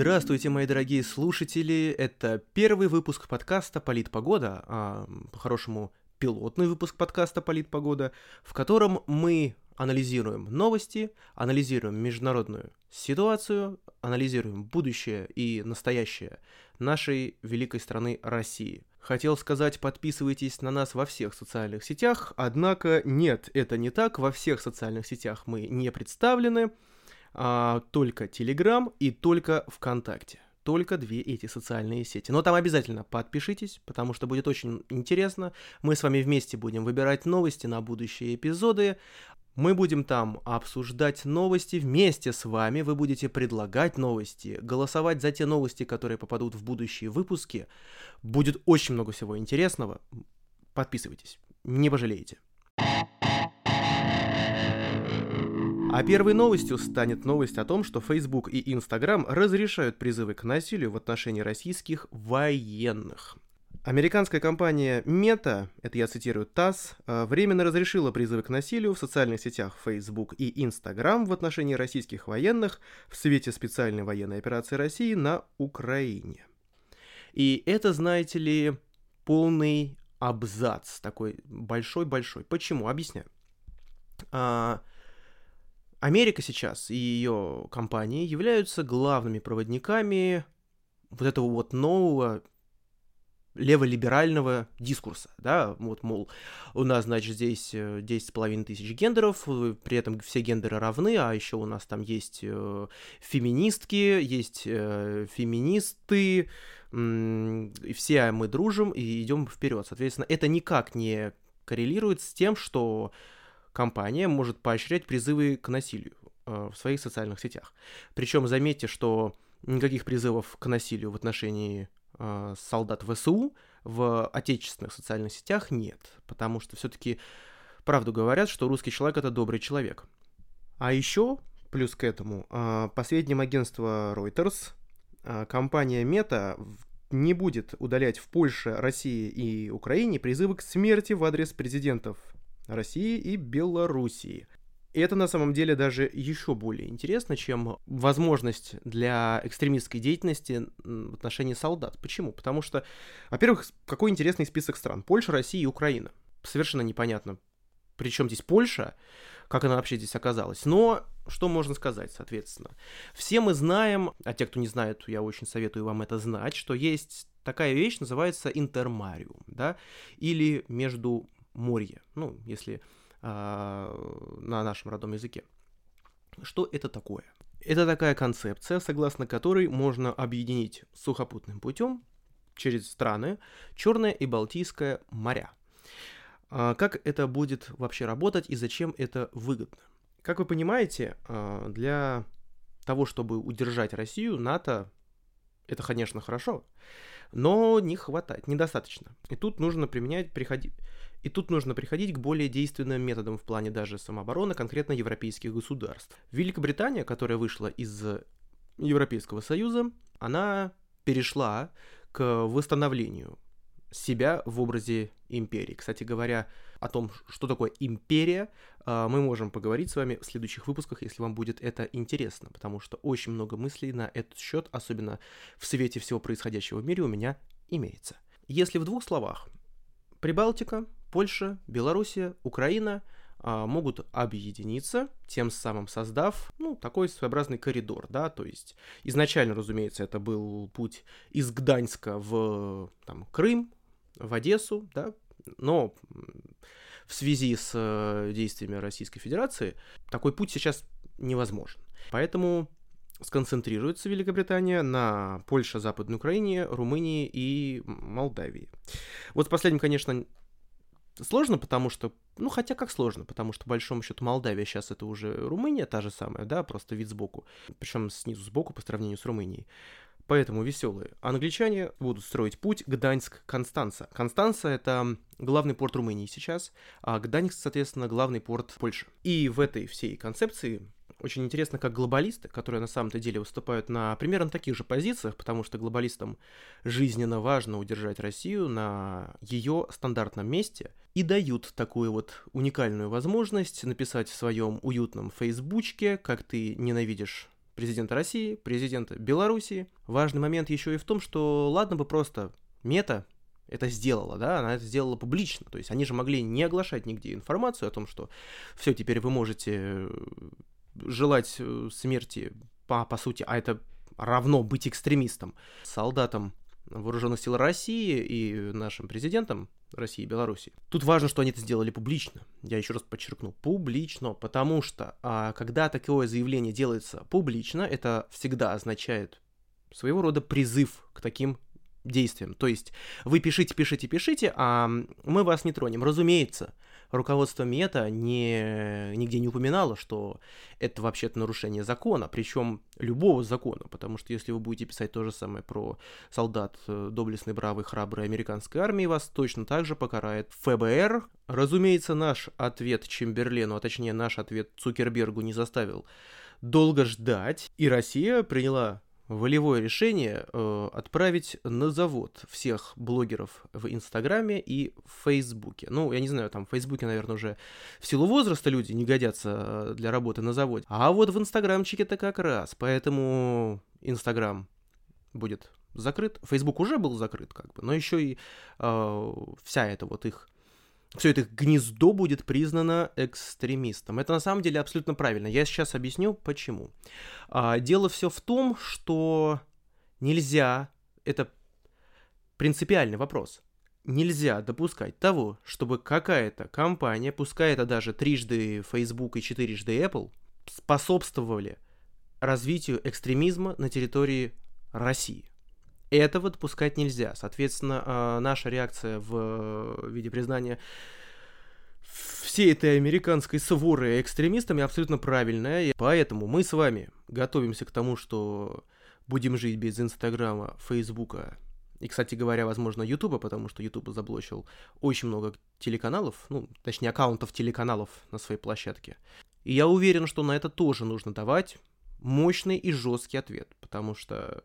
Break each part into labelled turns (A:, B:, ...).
A: Здравствуйте, мои дорогие слушатели. Это первый выпуск подкаста «Политпогода», а, по-хорошему, пилотный выпуск подкаста «Политпогода», в котором мы анализируем новости, анализируем международную ситуацию, анализируем будущее и настоящее нашей великой страны России. Хотел сказать, подписывайтесь на нас во всех социальных сетях, однако нет, это не так, во всех социальных сетях мы не представлены, а, только Telegram и только ВКонтакте. Только две эти социальные сети. Но там обязательно подпишитесь, потому что будет очень интересно. Мы с вами вместе будем выбирать новости на будущие эпизоды. Мы будем там обсуждать новости вместе с вами, вы будете предлагать новости, голосовать за те новости, которые попадут в будущие выпуски. Будет очень много всего интересного. Подписывайтесь, не пожалеете. А первой новостью станет новость о том, что Facebook и Instagram разрешают призывы к насилию в отношении российских военных. Американская компания Meta, это я цитирую ТАСС, э, временно разрешила призывы к насилию в социальных сетях Facebook и Instagram в отношении российских военных в свете специальной военной операции России на Украине. И это, знаете ли, полный абзац, такой большой-большой. Почему? Объясняю. А, Америка сейчас и ее компании являются главными проводниками вот этого вот нового леволиберального дискурса, да, вот, мол, у нас, значит, здесь 10,5 э, тысяч гендеров, э, при этом все гендеры равны, а еще у нас там есть э, феминистки, есть феминисты, и все мы дружим и идем вперед. Соответственно, это никак не коррелирует с тем, что компания может поощрять призывы к насилию в своих социальных сетях. Причем заметьте, что никаких призывов к насилию в отношении э, солдат ВСУ в отечественных социальных сетях нет, потому что все-таки правду говорят, что русский человек это добрый человек. А еще, плюс к этому, э, по сведениям агентства Reuters, э, компания Meta не будет удалять в Польше, России и Украине призывы к смерти в адрес президентов России и Белоруссии. И это на самом деле даже еще более интересно, чем возможность для экстремистской деятельности в отношении солдат. Почему? Потому что, во-первых, какой интересный список стран. Польша, Россия и Украина. Совершенно непонятно, причем здесь Польша, как она вообще здесь оказалась. Но что можно сказать, соответственно? Все мы знаем, а те, кто не знает, я очень советую вам это знать, что есть такая вещь, называется интермариум, да, или между морье, ну, если а, на нашем родном языке. Что это такое? Это такая концепция, согласно которой можно объединить сухопутным путем через страны Черное и Балтийское моря. А, как это будет вообще работать и зачем это выгодно? Как вы понимаете, а, для того, чтобы удержать Россию, НАТО это, конечно, хорошо, но не хватает, недостаточно. И тут нужно применять, приходить, и тут нужно приходить к более действенным методам в плане даже самообороны конкретно европейских государств. Великобритания, которая вышла из Европейского Союза, она перешла к восстановлению себя в образе империи. Кстати говоря, о том, что такое империя, а, мы можем поговорить с вами в следующих выпусках, если вам будет это интересно, потому что очень много мыслей на этот счет, особенно в свете всего происходящего в мире, у меня имеется. Если в двух словах, Прибалтика, Польша, Белоруссия, Украина а, могут объединиться, тем самым создав, ну, такой своеобразный коридор, да, то есть изначально, разумеется, это был путь из Гданьска в там, Крым, в Одессу, да, но в связи с э, действиями Российской Федерации такой путь сейчас невозможен. Поэтому сконцентрируется Великобритания на Польше, Западной Украине, Румынии и Молдавии. Вот с последним, конечно, сложно, потому что, ну, хотя как сложно, потому что, по большому счету, Молдавия сейчас это уже Румыния, та же самая, да, просто вид сбоку, причем снизу сбоку по сравнению с Румынией. Поэтому веселые. Англичане будут строить путь Гданьск-Констанца. Констанца — это главный порт Румынии сейчас, а Гданьск, соответственно, главный порт Польши. И в этой всей концепции очень интересно, как глобалисты, которые на самом-то деле выступают на примерно таких же позициях, потому что глобалистам жизненно важно удержать Россию на ее стандартном месте, и дают такую вот уникальную возможность написать в своем уютном фейсбучке, как ты ненавидишь президента России, президента Белоруссии. Важный момент еще и в том, что ладно бы просто мета это сделала, да, она это сделала публично, то есть они же могли не оглашать нигде информацию о том, что все, теперь вы можете желать э, смерти по, по сути, а это равно быть экстремистом, солдатам вооруженных сил России и нашим президентам России и Беларуси. Тут важно, что они это сделали публично. Я еще раз подчеркну, публично, потому что а, когда такое заявление делается публично, это всегда означает своего рода призыв к таким действиям. То есть вы пишите, пишите, пишите, а мы вас не тронем. Разумеется, руководство Мета не, нигде не упоминало, что это вообще-то нарушение закона, причем любого закона, потому что если вы будете писать то же самое про солдат э, доблестной, бравой, храброй американской армии, вас точно так же покарает ФБР. Разумеется, наш ответ Чемберлену, а точнее наш ответ Цукербергу не заставил долго ждать, и Россия приняла волевое решение э, отправить на завод всех блогеров в Инстаграме и в Фейсбуке. Ну, я не знаю, там в Фейсбуке, наверное, уже в силу возраста люди не годятся э, для работы на заводе. А вот в Инстаграмчике-то как раз. Поэтому Инстаграм будет закрыт. Фейсбук уже был закрыт, как бы, но еще и э, вся эта вот их все это гнездо будет признано экстремистом. Это на самом деле абсолютно правильно. Я сейчас объясню, почему. А, дело все в том, что нельзя, это принципиальный вопрос, нельзя допускать того, чтобы какая-то компания, пускай это даже трижды Facebook и четырежды Apple, способствовали развитию экстремизма на территории России. Этого допускать нельзя. Соответственно, а, наша реакция в виде признания всей этой американской своры экстремистами абсолютно правильная. И поэтому мы с вами готовимся к тому, что будем жить без Инстаграма, Фейсбука и, кстати говоря, возможно, Ютуба, потому что Ютуб заблочил очень много телеканалов, ну, точнее, аккаунтов телеканалов на своей площадке. И я уверен, что на это тоже нужно давать мощный и жесткий ответ, потому что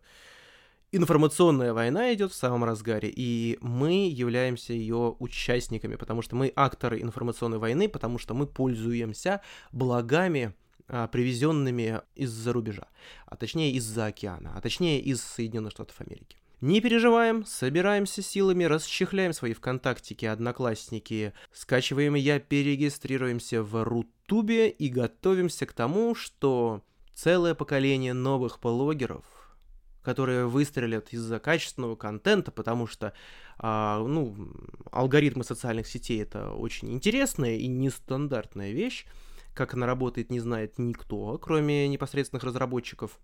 A: информационная война идет в самом разгаре, и мы являемся ее участниками, потому что мы акторы информационной войны, потому что мы пользуемся благами, а, привезенными из-за рубежа, а точнее из-за океана, а точнее из Соединенных Штатов Америки. Не переживаем, собираемся силами, расчехляем свои ВКонтактики, Одноклассники, скачиваем я, перерегистрируемся в Рутубе и готовимся к тому, что целое поколение новых блогеров которые выстрелят из-за качественного контента, потому что, а, ну, алгоритмы социальных сетей это очень интересная и нестандартная вещь. Как она работает, не знает никто, кроме непосредственных разработчиков.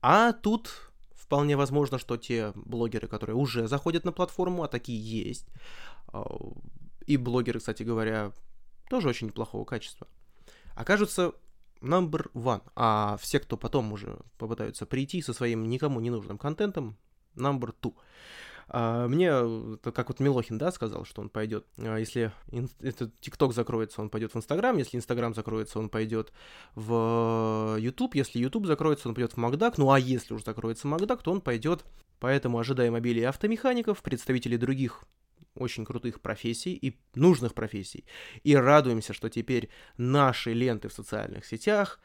A: А тут вполне возможно, что те блогеры, которые уже заходят на платформу, а такие есть, а, и блогеры, кстати говоря, тоже очень неплохого качества, окажутся number one. А все, кто потом уже попытаются прийти со своим никому не нужным контентом, number two. А, мне, как вот Милохин, да, сказал, что он пойдет, а, если этот ТикТок закроется, он пойдет в Инстаграм, если Инстаграм закроется, он пойдет в Ютуб, если Ютуб закроется, он пойдет в Макдак, ну а если уже закроется Макдак, то он пойдет, поэтому ожидаем обилия автомехаников, представителей других очень крутых профессий и нужных профессий. И радуемся, что теперь наши ленты в социальных сетях,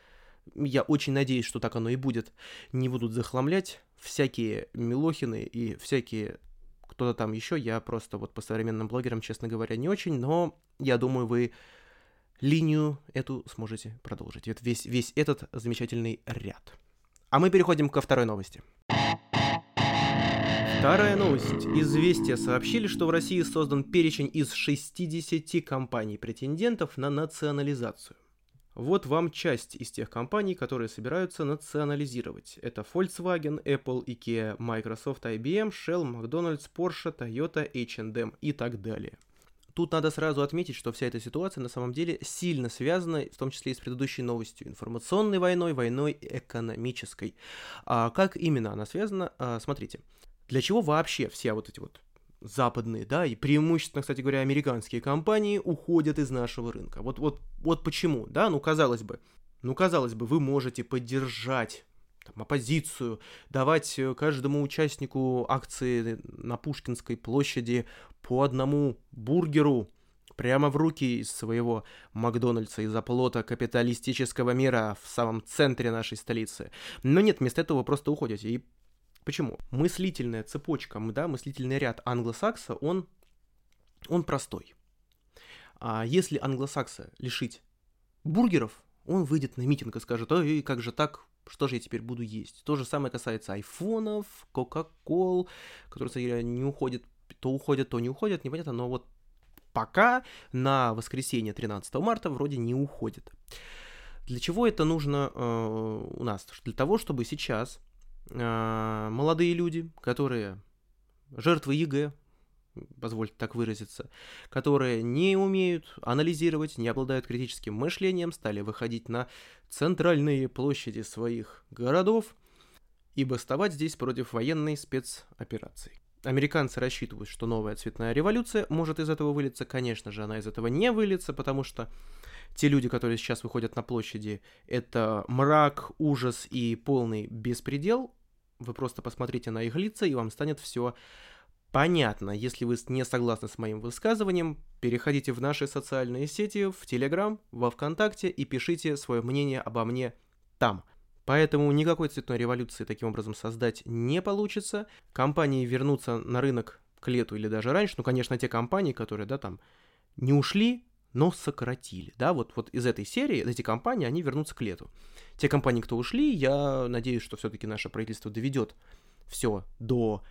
A: я очень надеюсь, что так оно и будет, не будут захламлять всякие Милохины и всякие кто-то там еще. Я просто вот по современным блогерам, честно говоря, не очень, но я думаю, вы линию эту сможете продолжить. Вот весь, весь этот замечательный ряд. А мы переходим ко второй новости. Вторая новость. Известия сообщили, что в России создан перечень из 60 компаний-претендентов на национализацию. Вот вам часть из тех компаний, которые собираются национализировать. Это Volkswagen, Apple, IKEA, Microsoft, IBM, Shell, McDonald's, Porsche, Toyota, H&M и так далее. Тут надо сразу отметить, что вся эта ситуация на самом деле сильно связана, в том числе и с предыдущей новостью, информационной войной, войной экономической. А как именно она связана? А, смотрите, для чего вообще все вот эти вот западные, да, и преимущественно, кстати говоря, американские компании уходят из нашего рынка. Вот, вот, вот почему, да, ну, казалось бы, ну, казалось бы, вы можете поддержать там, оппозицию, давать э, каждому участнику акции на Пушкинской площади по одному бургеру, прямо в руки из своего Макдональдса из оплота капиталистического мира в самом центре нашей столицы. Но нет, вместо этого вы просто уходите. И почему? Мыслительная цепочка, да, мыслительный ряд англосакса, он, он простой. А если англосакса лишить бургеров, он выйдет на митинг и скажет, ой, как же так, что же я теперь буду есть? То же самое касается айфонов, кока-кол, которые, не уходят, то уходят, то не уходят, непонятно, но вот пока на воскресенье 13 марта вроде не уходит. Для чего это нужно э, у нас? Для того, чтобы сейчас молодые люди, которые жертвы ЕГЭ, позвольте так выразиться, которые не умеют анализировать, не обладают критическим мышлением, стали выходить на центральные площади своих городов и бастовать здесь против военной спецоперации. Американцы рассчитывают, что новая цветная революция может из этого вылиться. Конечно же, она из этого не выльется, потому что те люди, которые сейчас выходят на площади, это мрак, ужас и полный беспредел. Вы просто посмотрите на их лица, и вам станет все понятно. Если вы не согласны с моим высказыванием, переходите в наши социальные сети, в Телеграм, во Вконтакте и пишите свое мнение обо мне там. Поэтому никакой цветной революции таким образом создать не получится. Компании вернутся на рынок к лету или даже раньше. Ну, конечно, те компании, которые, да, там, не ушли, но сократили, да, вот, вот из этой серии, эти компании, они вернутся к лету. Те компании, кто ушли, я надеюсь, что все-таки наше правительство доведет все до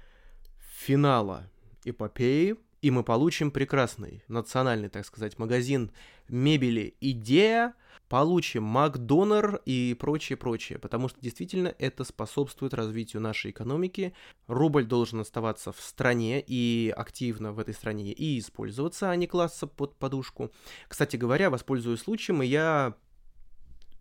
A: финала эпопеи, и мы получим прекрасный национальный, так сказать, магазин мебели «Идея», получим Макдонор и прочее, прочее, потому что действительно это способствует развитию нашей экономики. Рубль должен оставаться в стране и активно в этой стране и использоваться, а не класться под подушку. Кстати говоря, воспользуюсь случаем, и я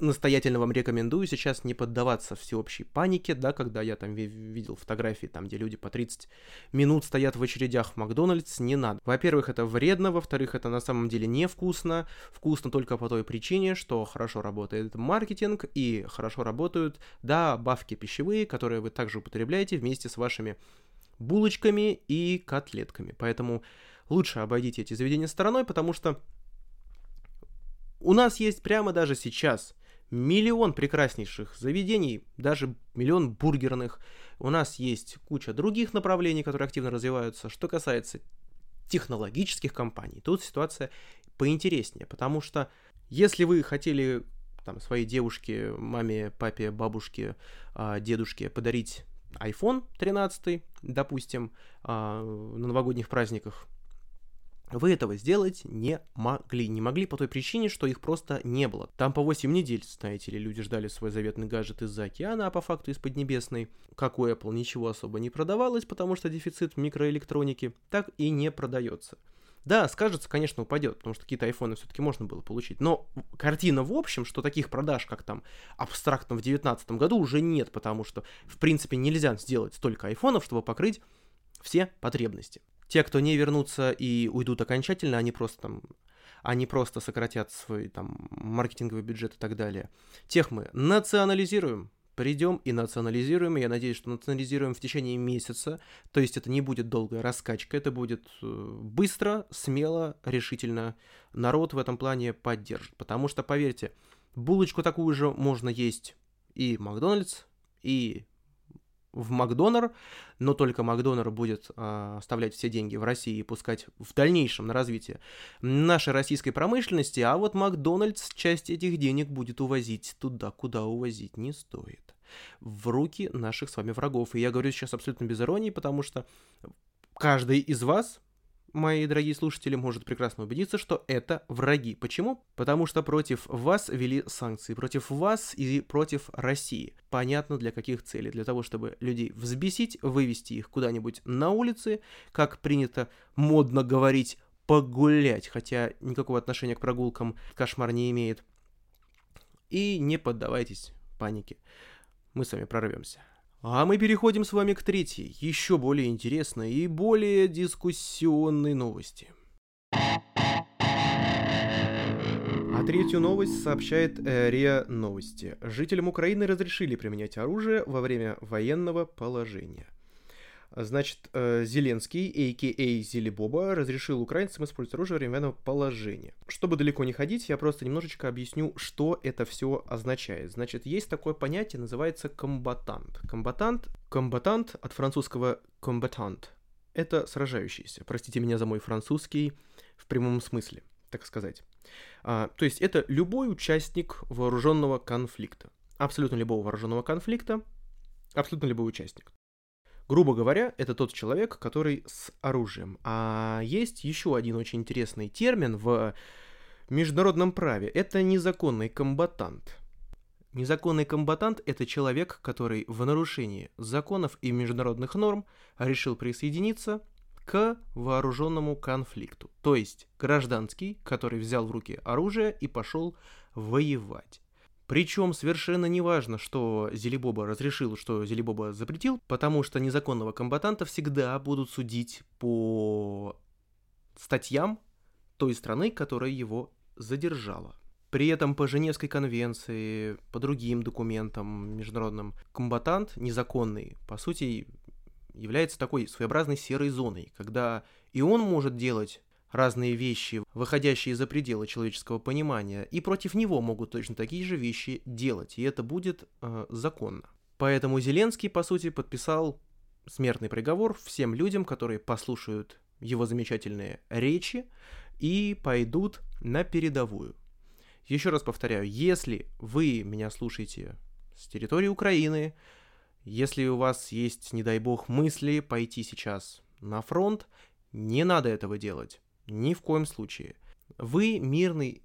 A: настоятельно вам рекомендую сейчас не поддаваться всеобщей панике, да, когда я там видел фотографии, там, где люди по 30 минут стоят в очередях в Макдональдс, не надо. Во-первых, это вредно, во-вторых, это на самом деле невкусно, вкусно только по той причине, что хорошо работает маркетинг и хорошо работают, да, бавки пищевые, которые вы также употребляете вместе с вашими булочками и котлетками. Поэтому лучше обойдите эти заведения стороной, потому что у нас есть прямо даже сейчас миллион прекраснейших заведений, даже миллион бургерных. У нас есть куча других направлений, которые активно развиваются. Что касается технологических компаний, тут ситуация поинтереснее, потому что если вы хотели там, своей девушке, маме, папе, бабушке, а, дедушке подарить iPhone 13, допустим, а, на новогодних праздниках, вы этого сделать не могли. Не могли по той причине, что их просто не было. Там по 8 недель, знаете ли, люди ждали свой заветный гаджет из-за океана, а по факту из Поднебесной. Как у Apple ничего особо не продавалось, потому что дефицит микроэлектроники, так и не продается. Да, скажется, конечно, упадет, потому что какие-то айфоны все-таки можно было получить. Но картина в общем, что таких продаж, как там абстрактно в 2019 году, уже нет, потому что, в принципе, нельзя сделать столько айфонов, чтобы покрыть все потребности. Те, кто не вернутся и уйдут окончательно, они просто там они просто сократят свой там маркетинговый бюджет и так далее. Тех мы национализируем, придем и национализируем. И я надеюсь, что национализируем в течение месяца. То есть это не будет долгая раскачка, это будет э, быстро, смело, решительно. Народ в этом плане поддержит. Потому что, поверьте, булочку такую же можно есть и Макдональдс, и в Макдонор, но только Макдонор будет э, оставлять все деньги в России и пускать в дальнейшем на развитие нашей российской промышленности, а вот Макдональдс часть этих денег будет увозить туда, куда увозить не стоит. В руки наших с вами врагов. И я говорю сейчас абсолютно без иронии, потому что каждый из вас мои дорогие слушатели, может прекрасно убедиться, что это враги. Почему? Потому что против вас ввели санкции, против вас и против России. Понятно, для каких целей. Для того, чтобы людей взбесить, вывести их куда-нибудь на улицы, как принято модно говорить, погулять, хотя никакого отношения к прогулкам кошмар не имеет. И не поддавайтесь панике. Мы с вами прорвемся. А мы переходим с вами к третьей, еще более интересной и более дискуссионной новости. А третью новость сообщает РИА Новости. Жителям Украины разрешили применять оружие во время военного положения. Значит, э, Зеленский, а.к.а. Зелебоба, разрешил украинцам использовать оружие временного положения. Чтобы далеко не ходить, я просто немножечко объясню, что это все означает. Значит, есть такое понятие, называется комбатант. Комбатант, комбатант от французского комбатант. Это сражающийся. Простите меня за мой французский в прямом смысле, так сказать. А, то есть это любой участник вооруженного конфликта. Абсолютно любого вооруженного конфликта, абсолютно любой участник. Грубо говоря, это тот человек, который с оружием. А есть еще один очень интересный термин в международном праве. Это незаконный комбатант. Незаконный комбатант – это человек, который в нарушении законов и международных норм решил присоединиться к вооруженному конфликту. То есть гражданский, который взял в руки оружие и пошел воевать. Причем совершенно не важно, что Зелебоба разрешил, что Зелебоба запретил, потому что незаконного комбатанта всегда будут судить по статьям той страны, которая его задержала. При этом по Женевской конвенции, по другим документам международным, комбатант незаконный, по сути, является такой своеобразной серой зоной, когда и он может делать разные вещи, выходящие за пределы человеческого понимания, и против него могут точно такие же вещи делать, и это будет э, законно. Поэтому Зеленский, по сути, подписал смертный приговор всем людям, которые послушают его замечательные речи и пойдут на передовую. Еще раз повторяю, если вы меня слушаете с территории Украины, если у вас есть, не дай бог, мысли пойти сейчас на фронт, не надо этого делать. Ни в коем случае. Вы мирный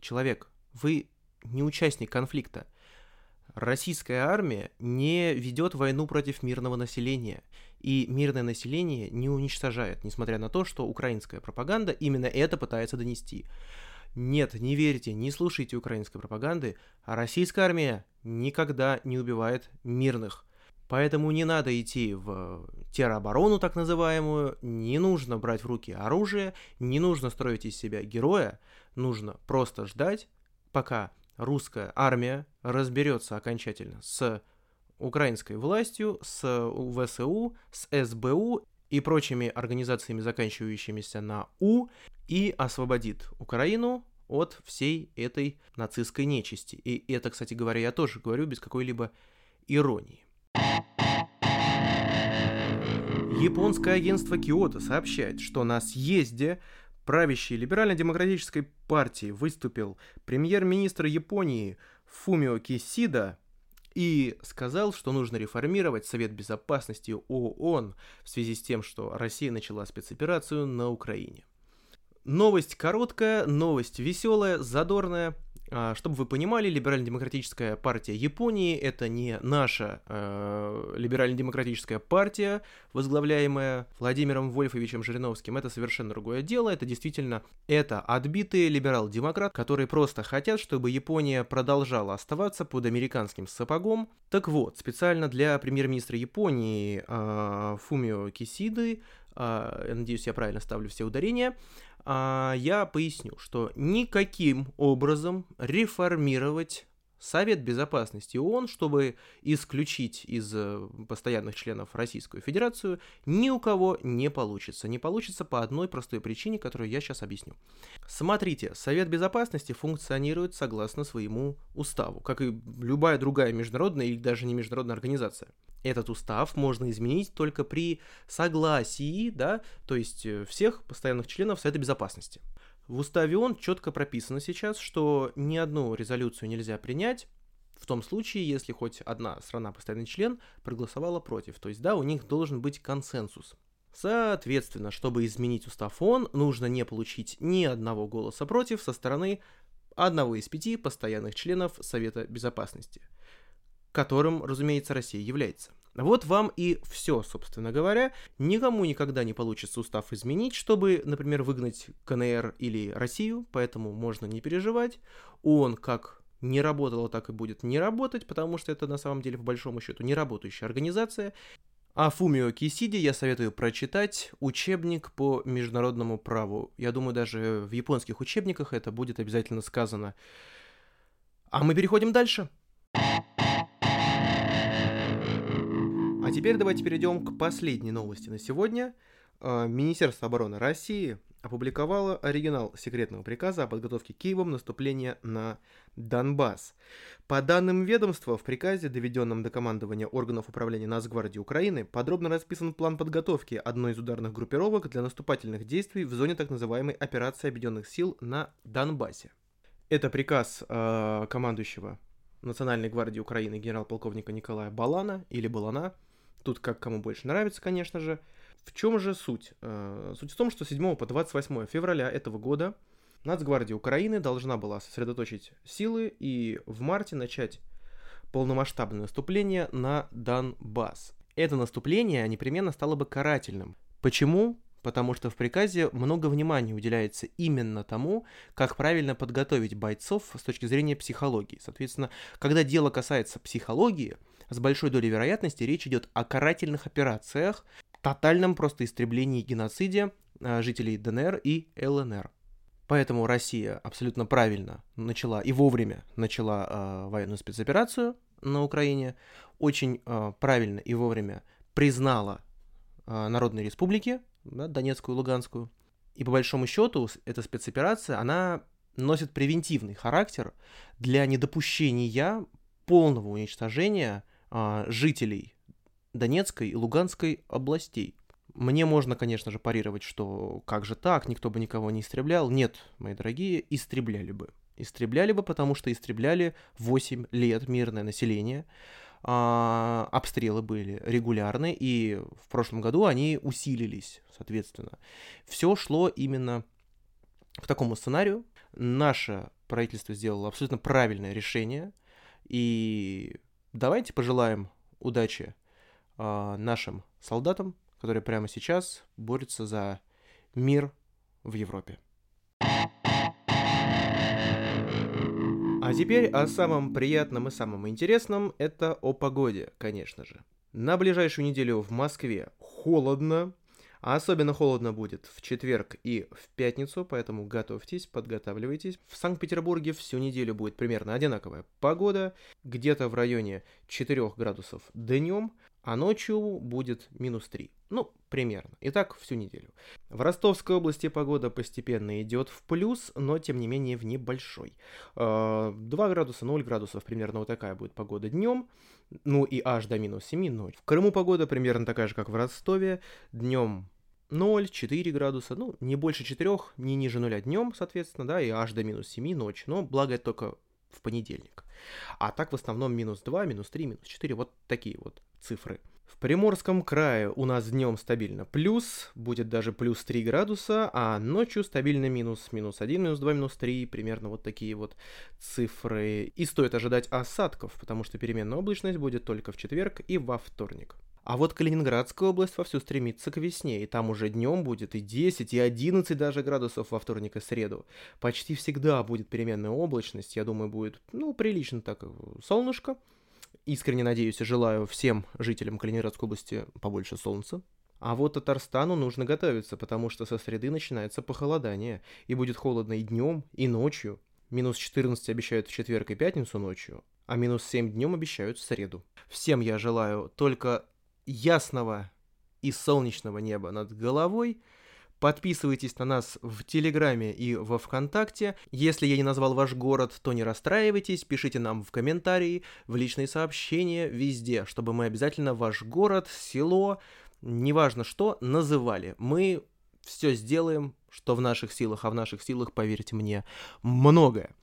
A: человек, вы не участник конфликта. Российская армия не ведет войну против мирного населения, и мирное население не уничтожает, несмотря на то, что украинская пропаганда именно это пытается донести. Нет, не верьте, не слушайте украинской пропаганды, а российская армия никогда не убивает мирных. Поэтому не надо идти в тероборону так называемую, не нужно брать в руки оружие, не нужно строить из себя героя, нужно просто ждать, пока русская армия разберется окончательно с украинской властью, с ВСУ, с СБУ и прочими организациями, заканчивающимися на У, и освободит Украину от всей этой нацистской нечисти. И это, кстати говоря, я тоже говорю без какой-либо иронии. Японское агентство Киото сообщает, что на съезде правящей либерально-демократической партии выступил премьер-министр Японии Фумио Кисида и сказал, что нужно реформировать Совет Безопасности ООН в связи с тем, что Россия начала спецоперацию на Украине. Новость короткая, новость веселая, задорная. А, чтобы вы понимали, либерально-демократическая партия Японии это не наша э, либерально-демократическая партия, возглавляемая Владимиром Вольфовичем Жириновским. Это совершенно другое дело. Это действительно это отбитые либерал-демократ, которые просто хотят, чтобы Япония продолжала оставаться под американским сапогом. Так вот, специально для премьер-министра Японии э, Фумио Кисиды, э, надеюсь, я правильно ставлю все ударения, я поясню, что никаким образом реформировать Совет Безопасности ООН, чтобы исключить из э, постоянных членов Российскую Федерацию, ни у кого не получится. Не получится по одной простой причине, которую я сейчас объясню. Смотрите, Совет Безопасности функционирует согласно своему уставу, как и любая другая международная или даже не международная организация. Этот устав можно изменить только при согласии, да, то есть э, всех постоянных членов Совета Безопасности. В уставе ООН четко прописано сейчас, что ни одну резолюцию нельзя принять в том случае, если хоть одна страна, постоянный член, проголосовала против. То есть, да, у них должен быть консенсус. Соответственно, чтобы изменить устав ООН, нужно не получить ни одного голоса против со стороны одного из пяти постоянных членов Совета Безопасности, которым, разумеется, Россия является. Вот вам и все, собственно говоря. Никому никогда не получится устав изменить, чтобы, например, выгнать КНР или Россию, поэтому можно не переживать. Он как не работало, так и будет не работать, потому что это на самом деле, по большому счету, не работающая организация. А Фумио Кисиди я советую прочитать учебник по международному праву. Я думаю, даже в японских учебниках это будет обязательно сказано. А мы переходим дальше. А теперь давайте перейдем к последней новости на сегодня. А, Министерство обороны России опубликовало оригинал секретного приказа о подготовке Киевом наступления на Донбасс. По данным ведомства, в приказе, доведенном до командования органов управления Нацгвардии Украины, подробно расписан план подготовки одной из ударных группировок для наступательных действий в зоне так называемой операции объединенных сил на Донбассе. Это приказ э, командующего Национальной гвардии Украины генерал-полковника Николая Балана или Балана. Тут как кому больше нравится, конечно же. В чем же суть? Э, суть в том, что 7 по 28 февраля этого года Нацгвардия Украины должна была сосредоточить силы и в марте начать полномасштабное наступление на Донбасс. Это наступление непременно стало бы карательным. Почему? Потому что в приказе много внимания уделяется именно тому, как правильно подготовить бойцов с точки зрения психологии. Соответственно, когда дело касается психологии, с большой долей вероятности речь идет о карательных операциях, тотальном просто истреблении геноциде э, жителей ДНР и ЛНР. Поэтому Россия абсолютно правильно начала и вовремя начала э, военную спецоперацию на Украине, очень э, правильно и вовремя признала э, народные республики, да, Донецкую и Луганскую. И по большому счету эта спецоперация, она носит превентивный характер для недопущения полного уничтожения жителей Донецкой и Луганской областей. Мне можно, конечно же, парировать, что как же так, никто бы никого не истреблял. Нет, мои дорогие, истребляли бы. Истребляли бы, потому что истребляли 8 лет мирное население. А, обстрелы были регулярны, и в прошлом году они усилились, соответственно. Все шло именно к такому сценарию. Наше правительство сделало абсолютно правильное решение. И давайте пожелаем удачи э, нашим солдатам, которые прямо сейчас борются за мир в Европе. А теперь о самом приятном и самом интересном – это о погоде, конечно же. На ближайшую неделю в Москве холодно, а особенно холодно будет в четверг и в пятницу, поэтому готовьтесь, подготавливайтесь. В Санкт-Петербурге всю неделю будет примерно одинаковая погода, где-то в районе 4 градусов днем, а ночью будет минус 3. Ну, примерно. И так всю неделю. В Ростовской области погода постепенно идет в плюс, но тем не менее в небольшой. 2 а, градуса, 0 градусов, примерно вот такая будет погода днем. Ну и аж до минус 7 ночь. В Крыму погода примерно такая же, как в Ростове. Днем 0, 4 градуса, ну, не больше 4, не ниже 0 днем, соответственно, да, и аж до минус 7 ночь. Но благо это только в понедельник. А так в основном минус 2, минус 3, минус 4, вот такие вот цифры. В Приморском крае у нас днем стабильно плюс, будет даже плюс 3 градуса, а ночью стабильно минус, минус 1, минус 2, минус 3, примерно вот такие вот цифры. И стоит ожидать осадков, потому что переменная облачность будет только в четверг и во вторник. А вот Калининградская область вовсю стремится к весне, и там уже днем будет и 10, и 11 даже градусов во вторник и среду. Почти всегда будет переменная облачность, я думаю, будет, ну, прилично так солнышко, Искренне надеюсь и желаю всем жителям Калининградской области побольше солнца. А вот Татарстану нужно готовиться, потому что со среды начинается похолодание, и будет холодно и днем, и ночью. Минус 14 обещают в четверг и пятницу ночью, а минус 7 днем обещают в среду. Всем я желаю только ясного и солнечного неба над головой – Подписывайтесь на нас в Телеграме и во Вконтакте. Если я не назвал ваш город, то не расстраивайтесь, пишите нам в комментарии, в личные сообщения, везде, чтобы мы обязательно ваш город, село, неважно что, называли. Мы все сделаем, что в наших силах, а в наших силах, поверьте мне, многое.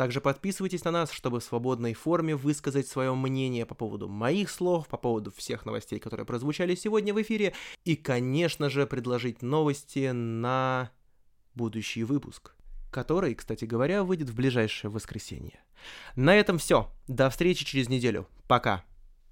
A: Также подписывайтесь на нас, чтобы в свободной форме высказать свое мнение по поводу моих слов, по поводу всех новостей, которые прозвучали сегодня в эфире, и, конечно же, предложить новости на будущий выпуск, который, кстати говоря, выйдет в ближайшее воскресенье. На этом все. До встречи через неделю. Пока.